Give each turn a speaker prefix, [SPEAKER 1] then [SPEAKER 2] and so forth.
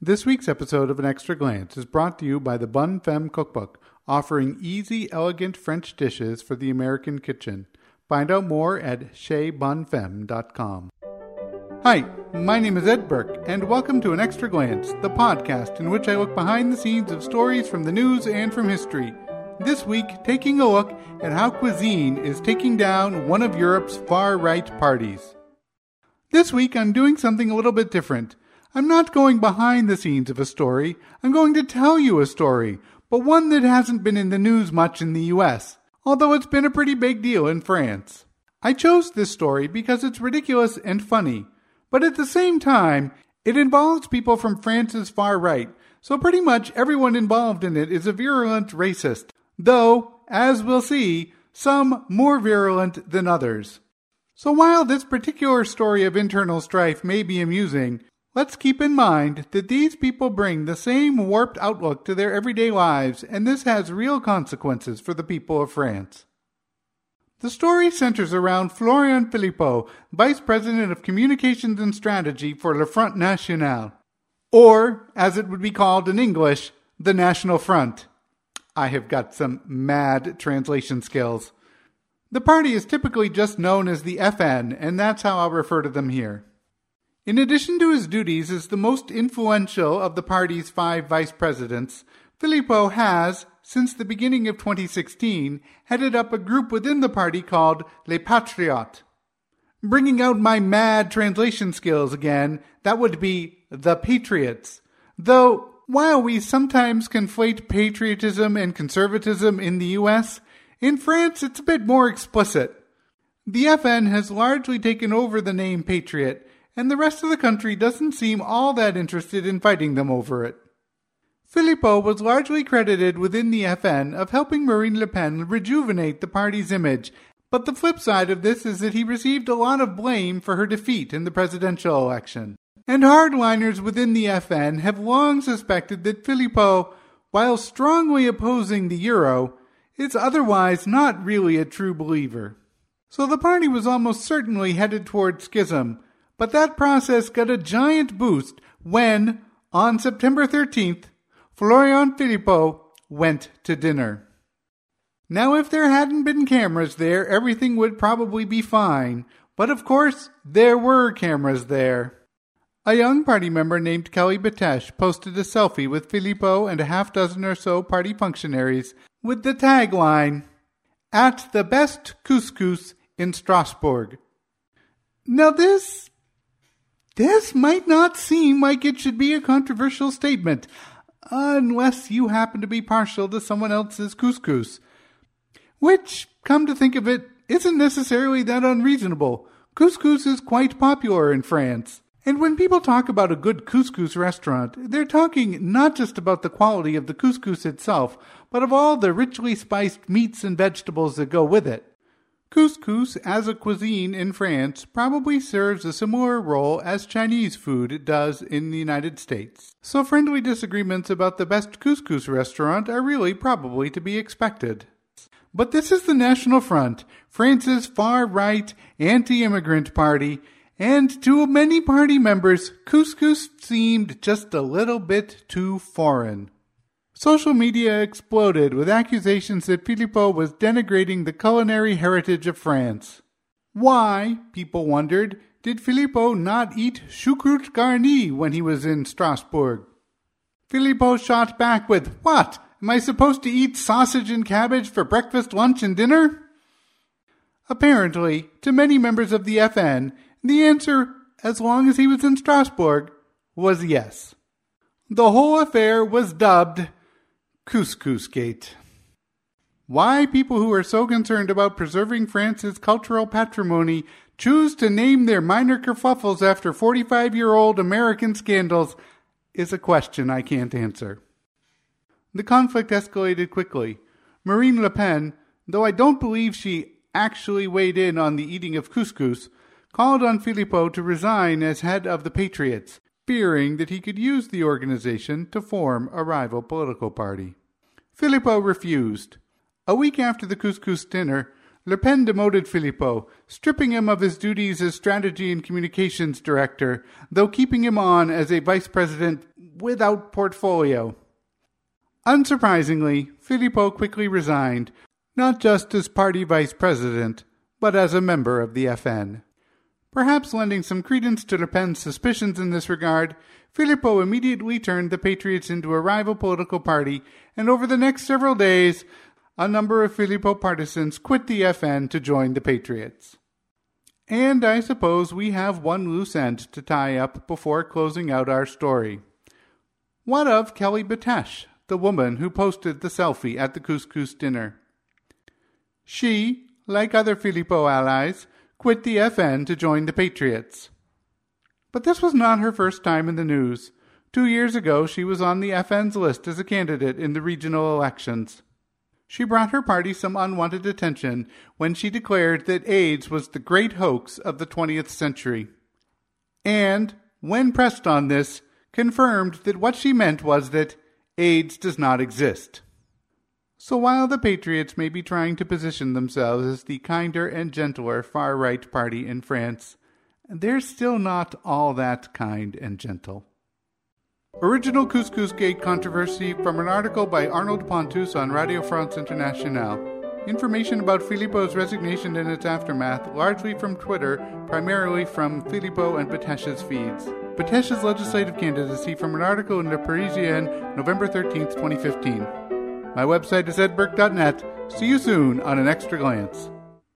[SPEAKER 1] This week's episode of An Extra Glance is brought to you by the Bonne Femme Cookbook, offering easy, elegant French dishes for the American kitchen. Find out more at chezbonnefemme.com. Hi, my name is Ed Burke, and welcome to An Extra Glance, the podcast in which I look behind the scenes of stories from the news and from history. This week, taking a look at how cuisine is taking down one of Europe's far right parties. This week, I'm doing something a little bit different. I'm not going behind the scenes of a story, I'm going to tell you a story, but one that hasn't been in the news much in the US, although it's been a pretty big deal in France. I chose this story because it's ridiculous and funny, but at the same time, it involves people from France's far right, so pretty much everyone involved in it is a virulent racist though, as we'll see, some more virulent than others. So while this particular story of internal strife may be amusing, let's keep in mind that these people bring the same warped outlook to their everyday lives, and this has real consequences for the people of France. The story centers around Florian Philippot, Vice President of Communications and Strategy for Le Front National, or, as it would be called in English, the National Front. I have got some mad translation skills. The party is typically just known as the FN, and that's how I'll refer to them here. In addition to his duties as the most influential of the party's five vice presidents, Philippot has, since the beginning of 2016, headed up a group within the party called Les Patriotes. Bringing out my mad translation skills again, that would be the Patriots. Though while we sometimes conflate patriotism and conservatism in the US, in France it's a bit more explicit. The FN has largely taken over the name Patriot, and the rest of the country doesn't seem all that interested in fighting them over it. Philippot was largely credited within the FN of helping Marine Le Pen rejuvenate the party's image, but the flip side of this is that he received a lot of blame for her defeat in the presidential election and hardliners within the FN have long suspected that Philippot, while strongly opposing the euro, is otherwise not really a true believer. So the party was almost certainly headed toward schism, but that process got a giant boost when, on September 13th, Florian Philippot went to dinner. Now, if there hadn't been cameras there, everything would probably be fine, but of course, there were cameras there. A young party member named Kelly Batesh posted a selfie with Philippot and a half dozen or so party functionaries with the tagline, At the best couscous in Strasbourg. Now this this might not seem like it should be a controversial statement, unless you happen to be partial to someone else's couscous. Which, come to think of it, isn't necessarily that unreasonable. Couscous is quite popular in France. And when people talk about a good couscous restaurant, they're talking not just about the quality of the couscous itself, but of all the richly spiced meats and vegetables that go with it. Couscous, as a cuisine in France, probably serves a similar role as Chinese food does in the United States. So friendly disagreements about the best couscous restaurant are really probably to be expected. But this is the National Front, France's far right, anti immigrant party, and to many party members, couscous seemed just a little bit too foreign. Social media exploded with accusations that Philippot was denigrating the culinary heritage of France. Why, people wondered, did Philippot not eat choucroute garni when he was in Strasbourg? Philippot shot back with, What? Am I supposed to eat sausage and cabbage for breakfast, lunch, and dinner? Apparently, to many members of the FN, the answer, as long as he was in Strasbourg, was yes. The whole affair was dubbed Couscous Gate. Why people who are so concerned about preserving France's cultural patrimony choose to name their minor kerfuffles after 45 year old American scandals is a question I can't answer. The conflict escalated quickly. Marine Le Pen, though I don't believe she actually weighed in on the eating of couscous, called on Philippot to resign as head of the Patriots, fearing that he could use the organization to form a rival political party. Philippot refused. A week after the couscous dinner, Le Pen demoted Philippot, stripping him of his duties as strategy and communications director, though keeping him on as a vice president without portfolio. Unsurprisingly, Philippot quickly resigned, not just as party vice president, but as a member of the FN. Perhaps lending some credence to Le Pen's suspicions in this regard, Philippot immediately turned the Patriots into a rival political party, and over the next several days, a number of Philippot partisans quit the FN to join the Patriots. And I suppose we have one loose end to tie up before closing out our story. What of Kelly Batesh, the woman who posted the selfie at the couscous dinner? She, like other Philippot allies, quit the FN to join the Patriots. But this was not her first time in the news. Two years ago, she was on the FN's list as a candidate in the regional elections. She brought her party some unwanted attention when she declared that AIDS was the great hoax of the 20th century. And, when pressed on this, confirmed that what she meant was that AIDS does not exist. So while the Patriots may be trying to position themselves as the kinder and gentler far right party in France, they're still not all that kind and gentle. Original Couscous Gate controversy from an article by Arnold Pontus on Radio France Internationale. Information about Philippot's resignation and its aftermath, largely from Twitter, primarily from Philippot and Batesh's feeds. Batesh's legislative candidacy from an article in Le Parisien, November 13, 2015. My website is edberg.net. See you soon on an extra glance.